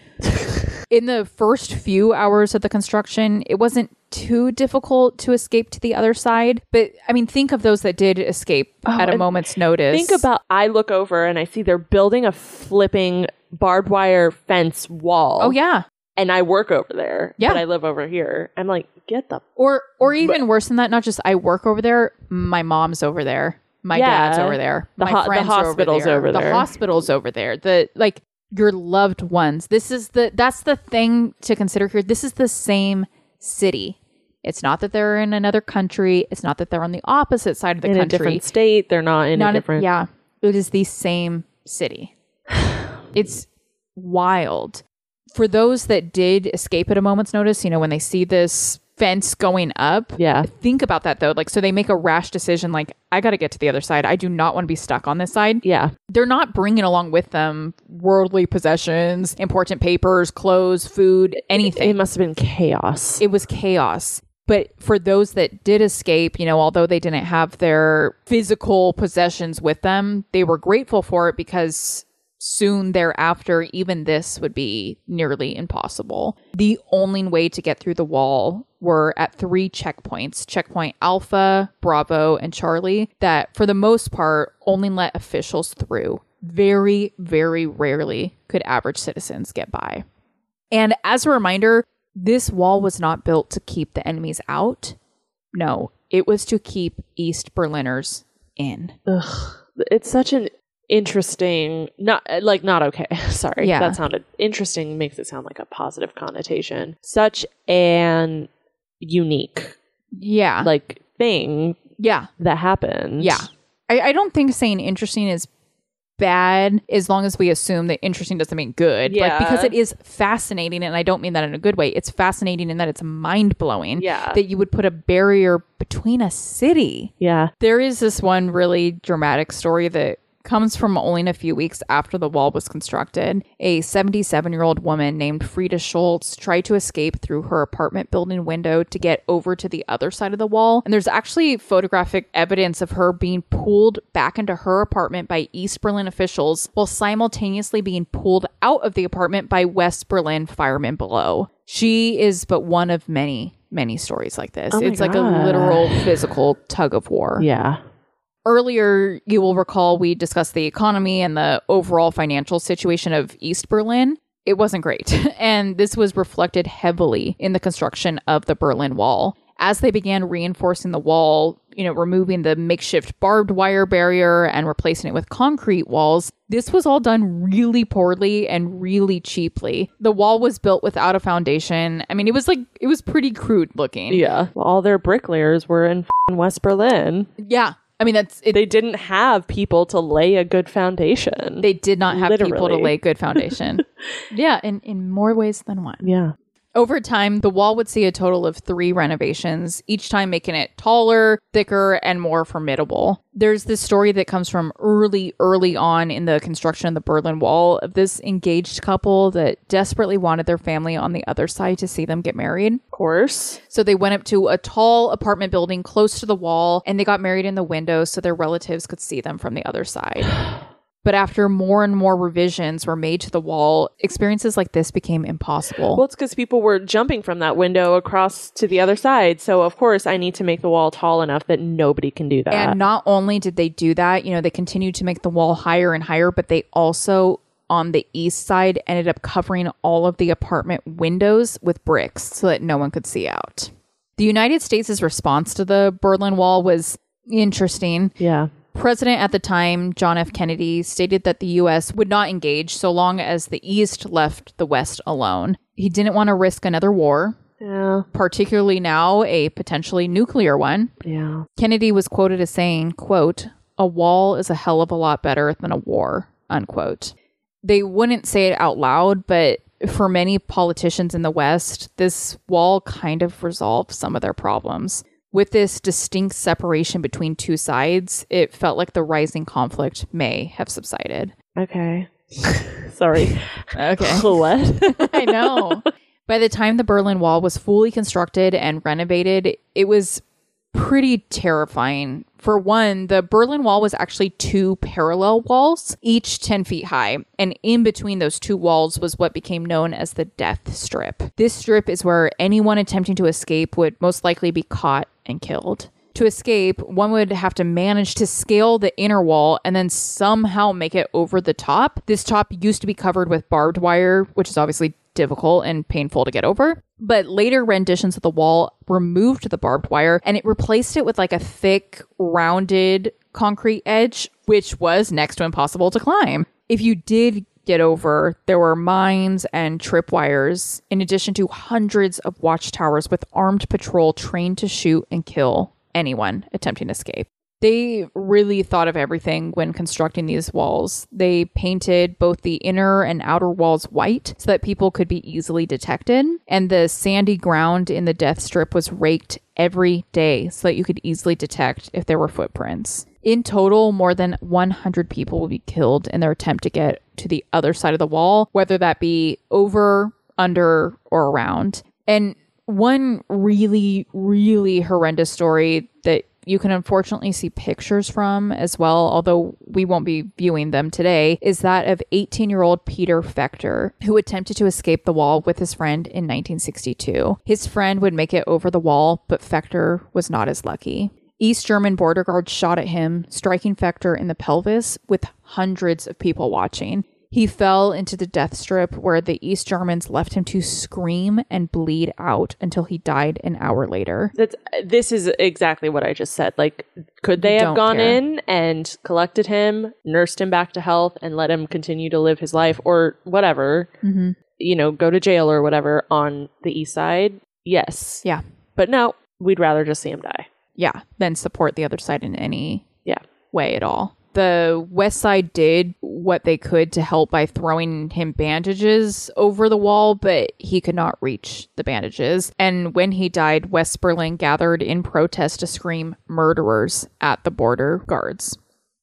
In the first few hours of the construction, it wasn't too difficult to escape to the other side. But I mean, think of those that did escape oh, at a Oh, moment's notice. Think about I look over and I see they're building a flipping barbed wire fence wall. Oh yeah. And I work over there. Yeah. But I live over here. I'm like, get the Or or even worse than that, not just I work over there, my mom's over there. My Yeah. dad's over there. The my ho- the friends are hospital's over The there. The hospital's over there. The like your loved ones. This is the that's the thing to consider here. This is the same city. It's not that they're in another country. It's not that they're on the opposite side of the in a country. different state. They're not in not a different yeah. It is the same city. it's wild. For those that did escape at a moment's notice, you know, when they see this fence going up, Yeah. think about that though. Like, so they make a rash decision, like, I got to get to the other side. I do not want to be stuck on this side. Yeah. They're not bringing along with them worldly possessions, important papers, clothes, food, anything. It must have been chaos. it was chaos. But for those that did escape, you know, although they didn't have their physical possessions with them, they were grateful for it because soon thereafter, even this would be nearly impossible. The only way to get through the wall were at three checkpoints checkpoint Alpha, Bravo, and Charlie that, for the most part, only let officials through. Very, very rarely could average citizens get by. And as a reminder, this wall was not built to keep the enemies out. No, it was to keep East Berliners in. Ugh. It's such an interesting not like not okay sorry Yeah. that sounded interesting makes it sound like a positive connotation such an unique Yeah. like thing yeah. that happened Yeah. I, I don't think saying interesting is bad as long as we assume that interesting doesn't mean good. Like Yeah. because it is fascinating and I don't mean that in a good way. It's fascinating in that it's mind blowing. Yeah. That you would put a barrier between a city. yeah There is this one really dramatic story that comes from only a few weeks after the wall was constructed. A 77 year old woman named Frida Schultz tried to escape through her apartment building window to get over to the other side of the wall. And there's actually photographic evidence of her being pulled back into her apartment by East Berlin officials while simultaneously being pulled out of the apartment by West Berlin firemen below. She is but one of many, many stories like this. Oh it's like a literal physical tug of war. yeah Earlier, you will recall we discussed the economy and the overall financial situation of East Berlin. it wasn't great. And this was reflected heavily in the construction of the Berlin Wall. As they began reinforcing the wall, you know, removing the makeshift barbed wire barrier and replacing it with concrete walls, this was all done really poorly and really cheaply. The wall was built without a foundation. I mean, it was like, it was pretty crude looking. Yeah. All their bricklayers were in West Berlin. Yeah. I mean, that's it. They didn't have people to lay a good foundation. They did not have people to lay good foundation. yeah, in, in more ways than one. yeah. Over time, the wall would see a total of three renovations, each time making it taller, thicker, and more formidable. There's this story that comes from early, early on in the construction of the Berlin Wall of this engaged couple that desperately wanted their family on the other side to see them get married. Of course. So they went up to a tall apartment building close to the wall and they got married in the window so their relatives could see them from the other side. But after more and more revisions were made to the wall, experiences like this became impossible. Well, it's because people were jumping from that window across to the other side. So, of course, I need to make the wall tall enough that nobody can do that. and not only did they do that, you know, they continued to make the wall higher and higher, but they also on the east side ended up covering all of the apartment windows with bricks so that no one could see out. The United States' response to the Berlin Wall was interesting. yeah. President at the time, John F. Kennedy, stated that the U.S. would not engage so long as the East left the West alone. He didn't want to risk another war, Yeah. particularly now a potentially nuclear one. Yeah. Kennedy was quoted as saying, quote, a wall is a hell of a lot better than a war, unquote. They wouldn't say it out loud, but for many politicians in the West, this wall kind of resolved some of their problems. With this distinct separation between two sides, it felt like the rising conflict may have subsided. Okay. Sorry. Okay. what? I know. By the time the Berlin Wall was fully constructed and renovated, it was pretty terrifying. For one, the Berlin Wall was actually two parallel walls, each 10 feet high. And in between those two walls was what became known as the Death Strip. This strip is where anyone attempting to escape would most likely be caught and killed. To escape, one would have to manage to scale the inner wall and then somehow make it over the top. This top used to be covered with barbed wire, which is obviously difficult and painful to get over. But later renditions of the wall removed the barbed wire and it replaced it with like a thick, rounded concrete edge, which was next to impossible to climb. If you did get over, there were mines and tripwires, in addition to hundreds of watchtowers with armed patrol trained to shoot and kill anyone attempting escape. They really thought of everything when constructing these walls. They painted both the inner and outer walls white so that people could be easily detected. And the sandy ground in the death strip was raked every day so that you could easily detect if there were footprints. In total, more than 100 people will be killed in their attempt to get to the other side of the wall, whether that be over, under, or around. And one really, really horrendous story that you can unfortunately see pictures from as well, although we won't be viewing them today, is that of 18 year old Peter Fechter, who attempted to escape the wall with his friend in 1962. His friend would make it over the wall, but Fechter was not as lucky. East German border guards shot at him, striking Fechter in the pelvis with hundreds of people watching. He fell into the death strip where the East Germans left him to scream and bleed out until he died an hour later. That's this is exactly what I just said. Like, could they Don't have gone care. in and collected him, nursed him back to health, and let him continue to live his life, or whatever? Mm-hmm. You know, go to jail or whatever on the east side. Yes, Yeah. but no, we'd rather just see him die. Yeah. Then support the other side in any Yeah. way at all. The West Side did what they could to help by throwing him bandages over the wall, but he could not reach the bandages. And when he died, West Berlin gathered in protest to scream murderers at the border guards.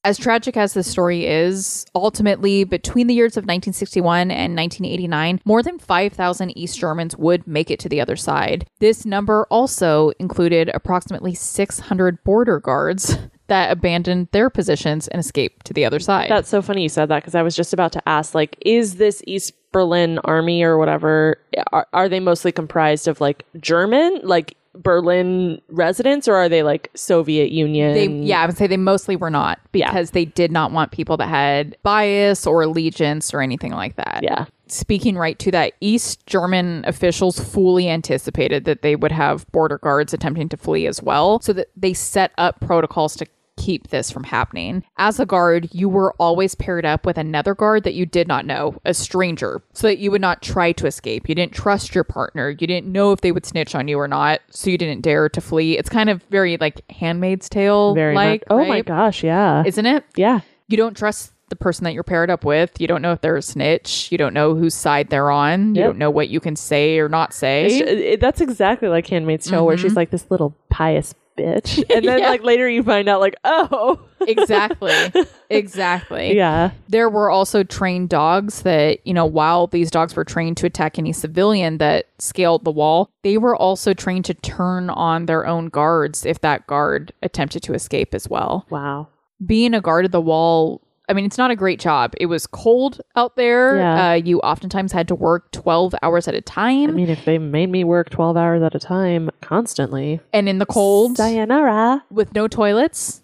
As tragic as this story is, ultimately, between the years of 1961 and 1989, more than 5,000 East Germans would make it to the other side. This number also included approximately 600 border guards that abandoned their positions and escaped to the other side. That's so funny you said that because I was just about to ask, like, is this East Berlin army or whatever? Are, are they mostly comprised of like German, like Berlin residents, or are they like Soviet Union? they, yeah, I would say they mostly were not Yeah. because they did not want people that had bias or allegiance or anything like that. yeah. Speaking right to that, East German officials fully anticipated that they would have border guards attempting to flee as well, so that they set up protocols to keep this from happening. As a guard, you were always paired up with another guard that you did not know, a stranger, so that you would not try to escape. You didn't trust your partner. You didn't know if they would snitch on you or not, so you didn't dare to flee. It's kind of very like Handmaid's Tale like. Oh my gosh, yeah. Isn't it? yeah. you don't trust the person that you're paired up with. You don't know if they're a snitch. You don't know whose side they're on. You don't know what you can say or not say. It- that's exactly like Handmaid's Tale, where she's mm-hmm. like this little pious bitch. And then Yeah. like later you find out like, oh exactly. Exactly. Yeah. There were also trained dogs that, you know, while these dogs were trained to attack any civilian that scaled the wall, they were also trained to turn on their own guards if that guard attempted to escape as well. Wow. being a guard at the wall I mean, it's not a great job. It was cold out there. Yeah. Uh, you oftentimes had to work 12 hours at a time. I mean, if they made me work 12 hours at a time constantly. and in the cold, Sayonara. with no toilets,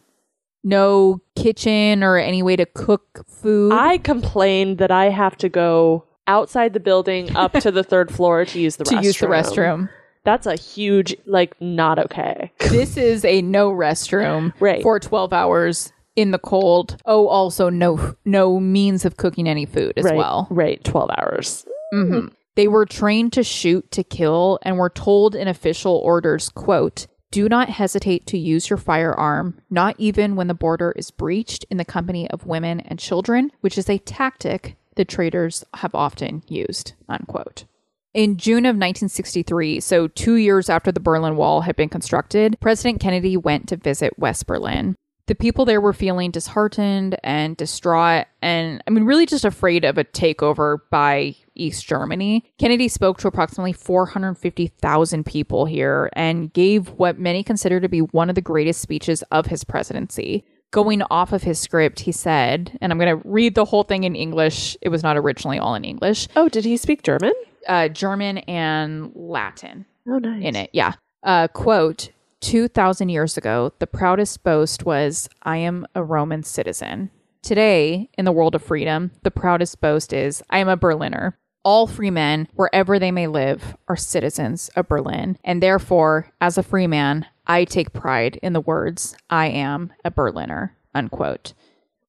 no kitchen or any way to cook food. I complained that I have to go outside the building up to the third floor to use the to restroom. use the restroom. That's a huge, like, not okay. this is a no restroom Right. for 12 hours in the cold. Oh, also no no means of cooking any food as right. well. Right. 12 hours. Mhm. They were trained to shoot to kill and were told in official orders, quote, do not hesitate to use your firearm, not even when the border is breached in the company of women and children, which is a tactic the traitors have often used, unquote. In June of 1963, so two years after the Berlin Wall had been constructed, President Kennedy went to visit West Berlin. The people there were feeling disheartened and distraught, and I mean, really just afraid of a takeover by East Germany. Kennedy spoke to approximately 450,000 people here and gave what many consider to be one of the greatest speeches of his presidency. Going off of his script, he said, and I'm going to read the whole thing in English. It was not originally all in English Oh, did he speak German? uh, German and Latin Oh, nice. in it. Yeah. Uh, quote 2,000 years ago, the proudest boast was, I am a Roman citizen. Today, in the world of freedom, the proudest boast is, I am a Berliner. All free men, wherever they may live, are citizens of Berlin. And therefore, as a free man, I take pride in the words, I am a Berliner. Unquote.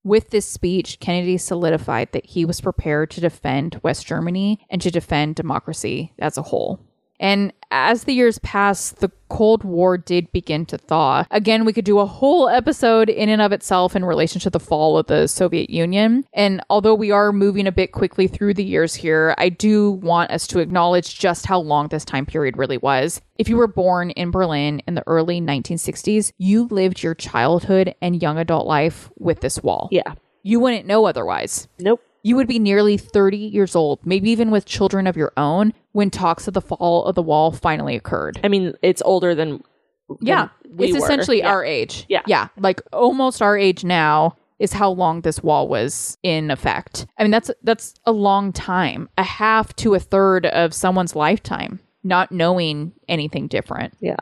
With this speech, Kennedy solidified that he was prepared to defend West Germany and to defend democracy as a whole. And as the years passed, the Cold War did begin to thaw. Again, we could do a whole episode in and of itself in relation to the fall of the Soviet Union. And although we are moving a bit quickly through the years here, I do want us to acknowledge just how long this time period really was. If you were born in Berlin in the early 1960s, you lived your childhood and young adult life with this wall. Yeah. You wouldn't know otherwise. Nope. You would be nearly 30 years old, maybe even with children of your own, when talks of the fall of the wall finally occurred. I mean, it's older than. Yeah, than we it's were. essentially Yeah. our age. Yeah. Yeah, like almost our age now is how long this wall was in effect. I mean, that's that's a long time, a half to a third of someone's lifetime not knowing anything different. Yeah.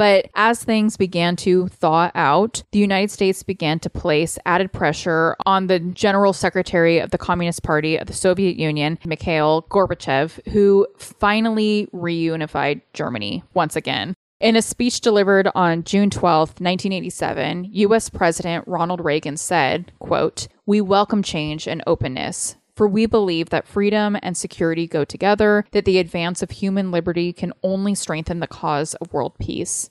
But as things began to thaw out, the United States began to place added pressure on the General Secretary of the Communist Party of the Soviet Union, Mikhail Gorbachev, who finally reunified Germany once again. In a speech delivered on June 12, 1987, US President Ronald Reagan said, quote, "We welcome change and openness. For we believe that freedom and security go together, that the advance of human liberty can only strengthen the cause of world peace.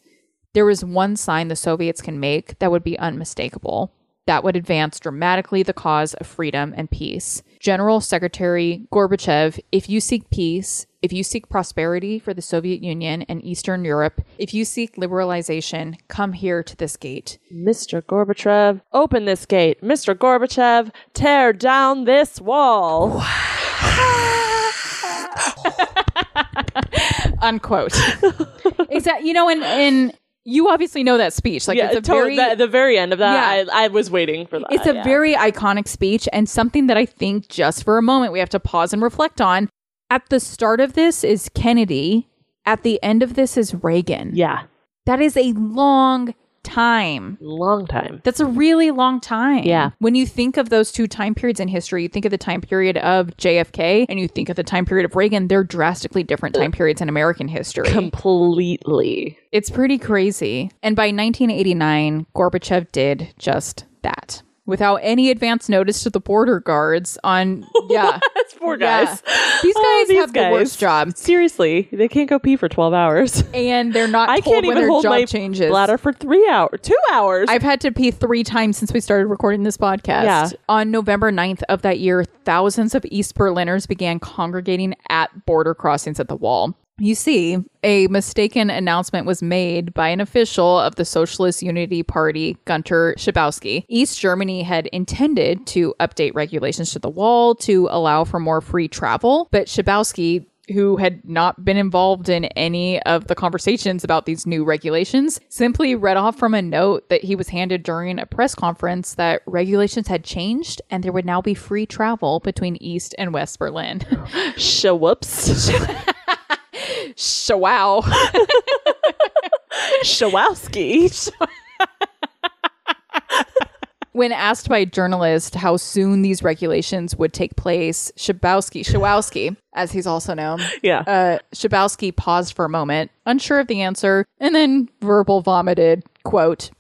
There is one sign the Soviets can make that would be unmistakable. That would advance dramatically the cause of freedom and peace. General Secretary Gorbachev, if you seek peace, if you seek prosperity for the Soviet Union and Eastern Europe, if you seek liberalization, come here to this gate. Mr. Gorbachev, open this gate. Mr. Gorbachev, tear down this wall. Unquote. exactly. You know, in, and you obviously know that speech. Like yeah, it's a very the, the very end of that, Yeah. I, I was waiting for that. It's a yeah. very iconic speech and something that I think just for a moment we have to pause and reflect on. At the start of this is Kennedy. At the end of this is Reagan. Yeah. That is a long time. Long time. That's a really long time. Yeah. When you think of those two time periods in history, you think of the time period of JFK and you think of the time period of Reagan, they're drastically different time periods in American history. Completely. It's pretty crazy. And by 1989, Gorbachev did just that. Without any advance notice to the border guards on yeah. That's poor Yeah. guys. These Oh, guys these have the worst job. Seriously, they can't go pee for 12 hours. And they're not I told can't even hold job my changes. bladder for three hours, two hours. I've had to pee three times since we started recording this podcast. Yeah. On November 9th of that year, thousands of East Berliners began congregating at border crossings at the wall. You see, a mistaken announcement was made by an official of the Socialist Unity Party, Gunter Schabowski. East Germany had intended to update regulations to the wall to allow for more free travel, but Schabowski who had not been involved in any of the conversations about these new regulations, simply read off from a note that he was handed during a press conference that regulations had changed and there would now be free travel between East and West Berlin. Show whoops. so wow. Shawowski. When asked by a journalist how soon these regulations would take place, Schabowski, Shawowski, as he's also known, yeah. uh, Schabowski paused for a moment, unsure of the answer, and then verbal vomited, quote,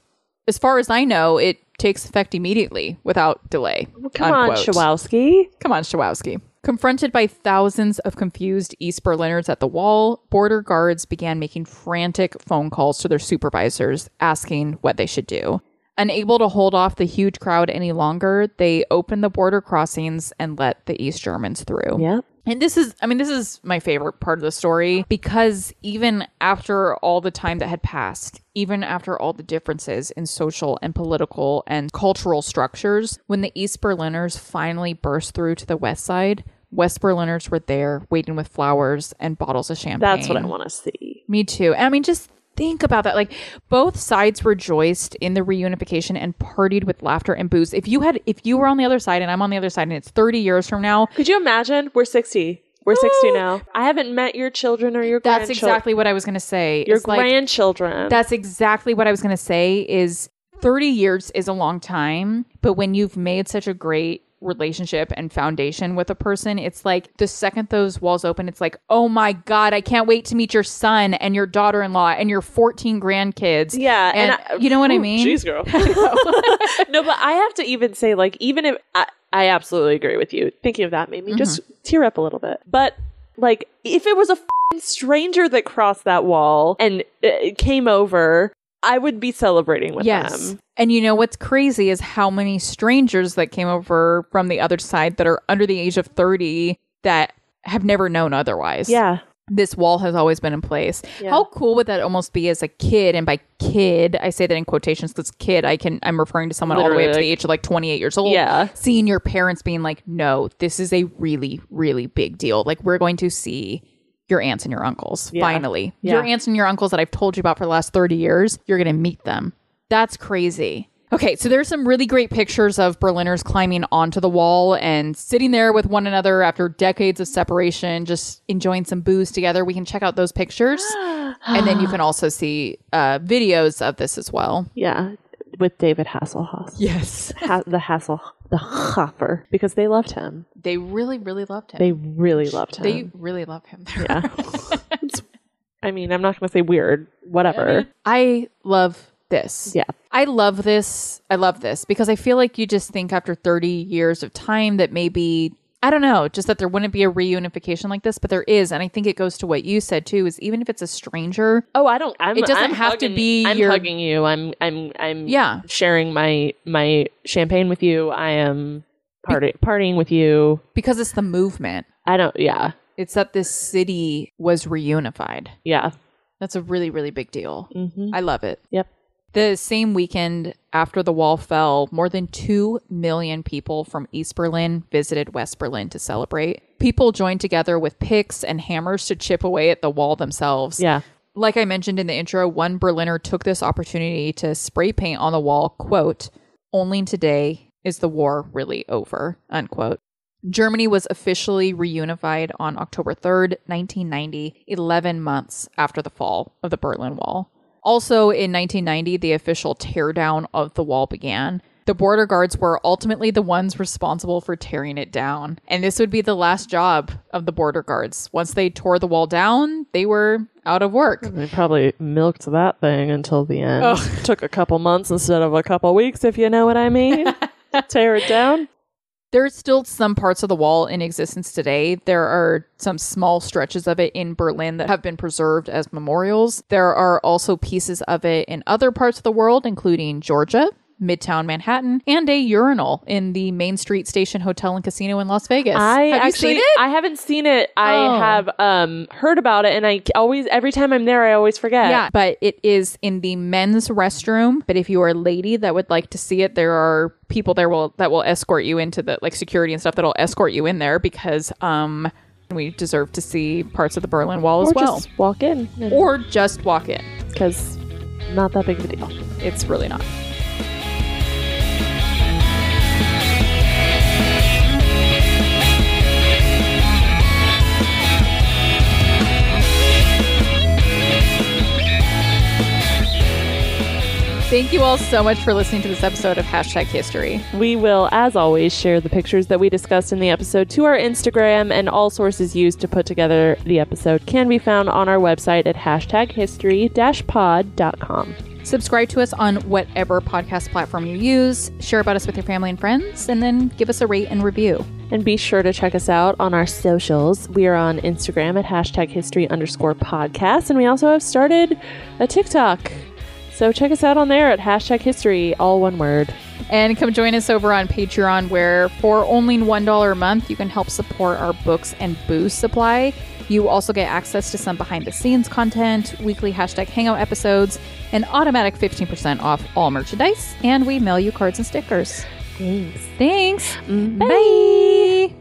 As far as I know, it takes effect immediately without delay. Come on, unquote. Shawowski. Come on, Shawowski. Confronted by thousands of confused East Berliners at the wall, border guards began making frantic phone calls to their supervisors asking what they should do. Unable to hold off the huge crowd any longer, they opened the border crossings and let the East Germans through. Yep. And this is, I mean, this is my favorite part of the story because even after all the time that had passed, even after all the differences in social and political and cultural structures, when the East Berliners finally burst through to the West Side, West Berliners were there waiting with flowers and bottles of champagne. That's what I want to see. Me too. I mean, just think about that. Like both sides rejoiced in the reunification and partied with laughter and booze. If you had, if you were on the other side and I'm on the other side, and it's 30 years from now, Could you imagine? We're 60. We're 60 now. I haven't met your children or your grandchildren. that's exactly what I was going to say. your It's like, grandchildren. That's exactly what I was going to say. Is 30 years is a long time, but when you've made such a great relationship and foundation with a person, it's like the second those walls open, it's like, oh my God, I can't wait to meet your son and your daughter in law and your 14 grandkids. yeah, And, I- you know what I mean? Jeez, girl. no, but I have to even say, like, even if I, I absolutely agree with you, thinking of that made me just Mm-hmm. tear up a little bit. But like, if it was a f***ing stranger that crossed that wall and uh, came over, I would be celebrating with Yes. them. And you know what's crazy is how many strangers that came over from the other side that are under the age of 30 that have never known otherwise. Yeah, This wall has always been in place. Yeah. How cool would that almost be as a kid? And by kid, I say that in quotations because kid, I can I'm referring to someone all the way up to the age of like 28 years old. Yeah. Seeing your parents being like, no, this is a really, really big deal. Like we're going to see your aunts and your uncles Yeah. finally. Yeah. Your aunts and your uncles that I've told you about for the last 30 years, you're going to meet them. That's crazy. Okay, so there's some really great pictures of Berliners climbing onto the wall and sitting there with one another after decades of separation, just enjoying some booze together. We can check out those pictures. and then you can also see uh, videos of this as well. yeah, with David Hasselhoff. Yes. Ha- the Hassel, the Hoffer, because they loved him. They really, really loved him. They really loved him. They really love him. yeah. I mean, I'm not going to say weird. Whatever. I love this. Yeah. I love this. I love this because I feel like you just think after 30 years of time that maybe I don't know, just that there wouldn't be a reunification like this, but there is, and I think it goes to what you said too. Is even if it's a stranger, Oh, I don't. I'm, It doesn't I'm have to be I'm your- hugging you. I'm. I'm. I'm. Yeah. Sharing my my champagne with you. I am party partying with you. because it's the movement. I don't. Yeah. It's that this city was reunified. Yeah. That's a really, really big deal. Mm-hmm. I love it. Yep. The same weekend after the wall fell, more than 2 million people from East Berlin visited West Berlin to celebrate. People joined together with picks and hammers to chip away at the wall themselves. Yeah. Like I mentioned in the intro, one Berliner took this opportunity to spray paint on the wall, quote, only today is the war really over, unquote. Germany was officially reunified on October 3rd, 1990, 11 months after the fall of the Berlin Wall. Also, in 1990, the official teardown of the wall began. The border guards were ultimately the ones responsible for tearing it down. And this would be the last job of the border guards. Once they tore the wall down, they were out of work. They probably milked that thing until the end. Took a couple months instead of a couple weeks, if you know what I mean. Tear it down. There's still some parts of the wall in existence today. There are some small stretches of it in Berlin that have been preserved as memorials. There are also pieces of it in other parts of the world, including Georgia, Midtown Manhattan, and a urinal in the Main Street Station Hotel and Casino in Las Vegas. I have actually, you seen it? I haven't seen it. Oh. I have um heard about it, and I always, every time I'm there, I always forget. Yeah, but it is in the men's restroom. But if you are a lady that would like to see it, there are people there will that will escort you into the like security and stuff that'll escort you in there because um we deserve to see parts of the Berlin Wall as well. just walk in, or just walk in. because not that big of a deal. It's really not. Thank you all so much for listening to this episode of Hashtag History. We will, as always, share the pictures that we discussed in the episode to our Instagram, and all sources used to put together the episode can be found on our website at hashtag history-pod.com. Subscribe to us on whatever podcast platform you use, share about us with your family and friends, and then give us a rate and review. And be sure to check us out on our socials. We are on Instagram at hashtag history underscore podcast, and we also have started a TikTok. So check us out on there at hashtag history, all one word. And come join us over on Patreon, where for only $1 a month, you can help support our books and booze supply. You also get access to some behind the scenes content, weekly hashtag hangout episodes, and automatic 15% off all merchandise. And we mail you cards and stickers. Thanks. Thanks. Mm-hmm. Bye.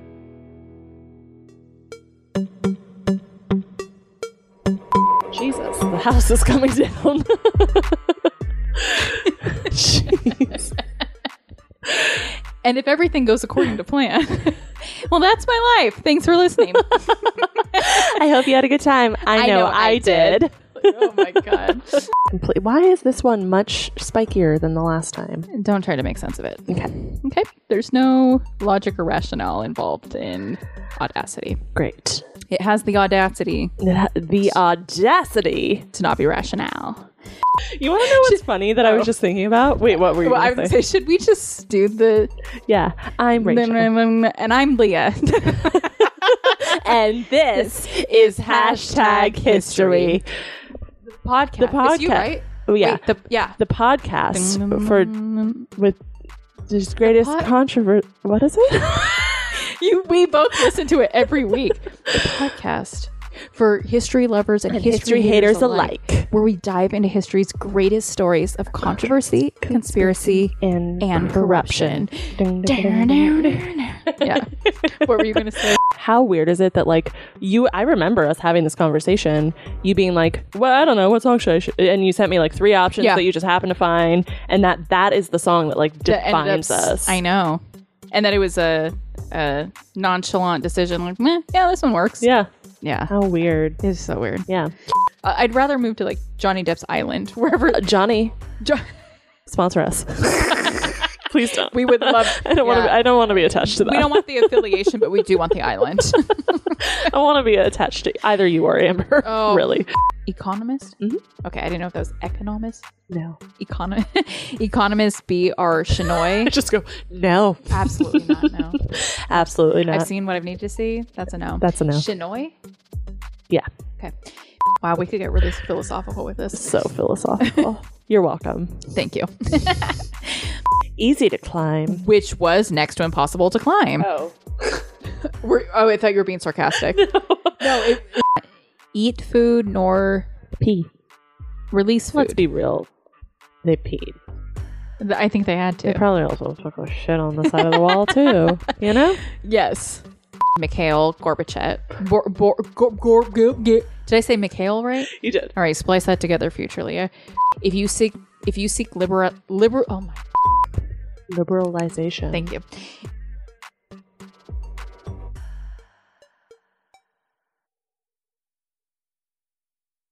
Bye. Jesus, the house is coming down. Jeez. And if everything goes according to plan, well, that's my life. Thanks for listening. I hope you had a good time. I know, I, did. oh my God. Why is this one much spikier than the last time? Don't try to make sense of it. Okay, Okay. There's no logic or rationale involved in Audacity. great. It has the audacity The audacity. to not be rationale. You want to know what's funny that I was oh. just thinking about? Wait, what were you Well, I would say? say, should we just do the. Yeah, I'm Rachel. And I'm Leah. and this is hashtag history. podcast. The It's you, podcast. right? Oh, yeah. Wait, the, yeah. the podcast for with this greatest pod- controversy. What is it? You, we both listen to it every week. The podcast for history lovers and, history haters alike. where we dive into history's greatest stories of controversy, conspiracy, and and corruption. Yeah. What were you going to say? How weird is it that like you? I remember us having this conversation. You being like, "Well, I don't know what song should I?" Sh-? And you sent me like three options Yeah. that you just happened to find, and that that is the song that like defines us. I know. And that it was a, a nonchalant decision. Like, meh, yeah, this one works. Yeah. Yeah. How weird. It's so weird. Yeah. Uh, I'd rather move to like Johnny Depp's island, wherever. Uh, Johnny, Jo- sponsor us. Please don't. we would love. I don't want to. I don't want to be attached to that. We don't want the affiliation, but we do want the island. I want to be attached to either you or Amber. Oh. really? Economist? Mhm. Okay, I didn't know if that was economist. No. Econo- Economist B R Shenoy. Just go. No. Absolutely not. No. Absolutely not. I've seen what I've needed to see. That's a no. That's a no. Shenoy? Yeah. Okay. Wow, we could get really philosophical with this. So philosophical. You're welcome. Thank you. Easy to climb. Which was next to impossible to climb. Oh. We're, oh, I thought you were being sarcastic. no, it, eat food nor Pee. release Let's be real. They peed. I think they had They to. probably also took a shit on the side of the wall too. You know? yes. Mikhail Gorbachev. Bor, bor, gor, gor, gor, gor. Did I say Mikhail right? You did. All right, splice that together, future Leah. If you seek, if you seek liberal, liberal. Oh my, Liberalization. thank you.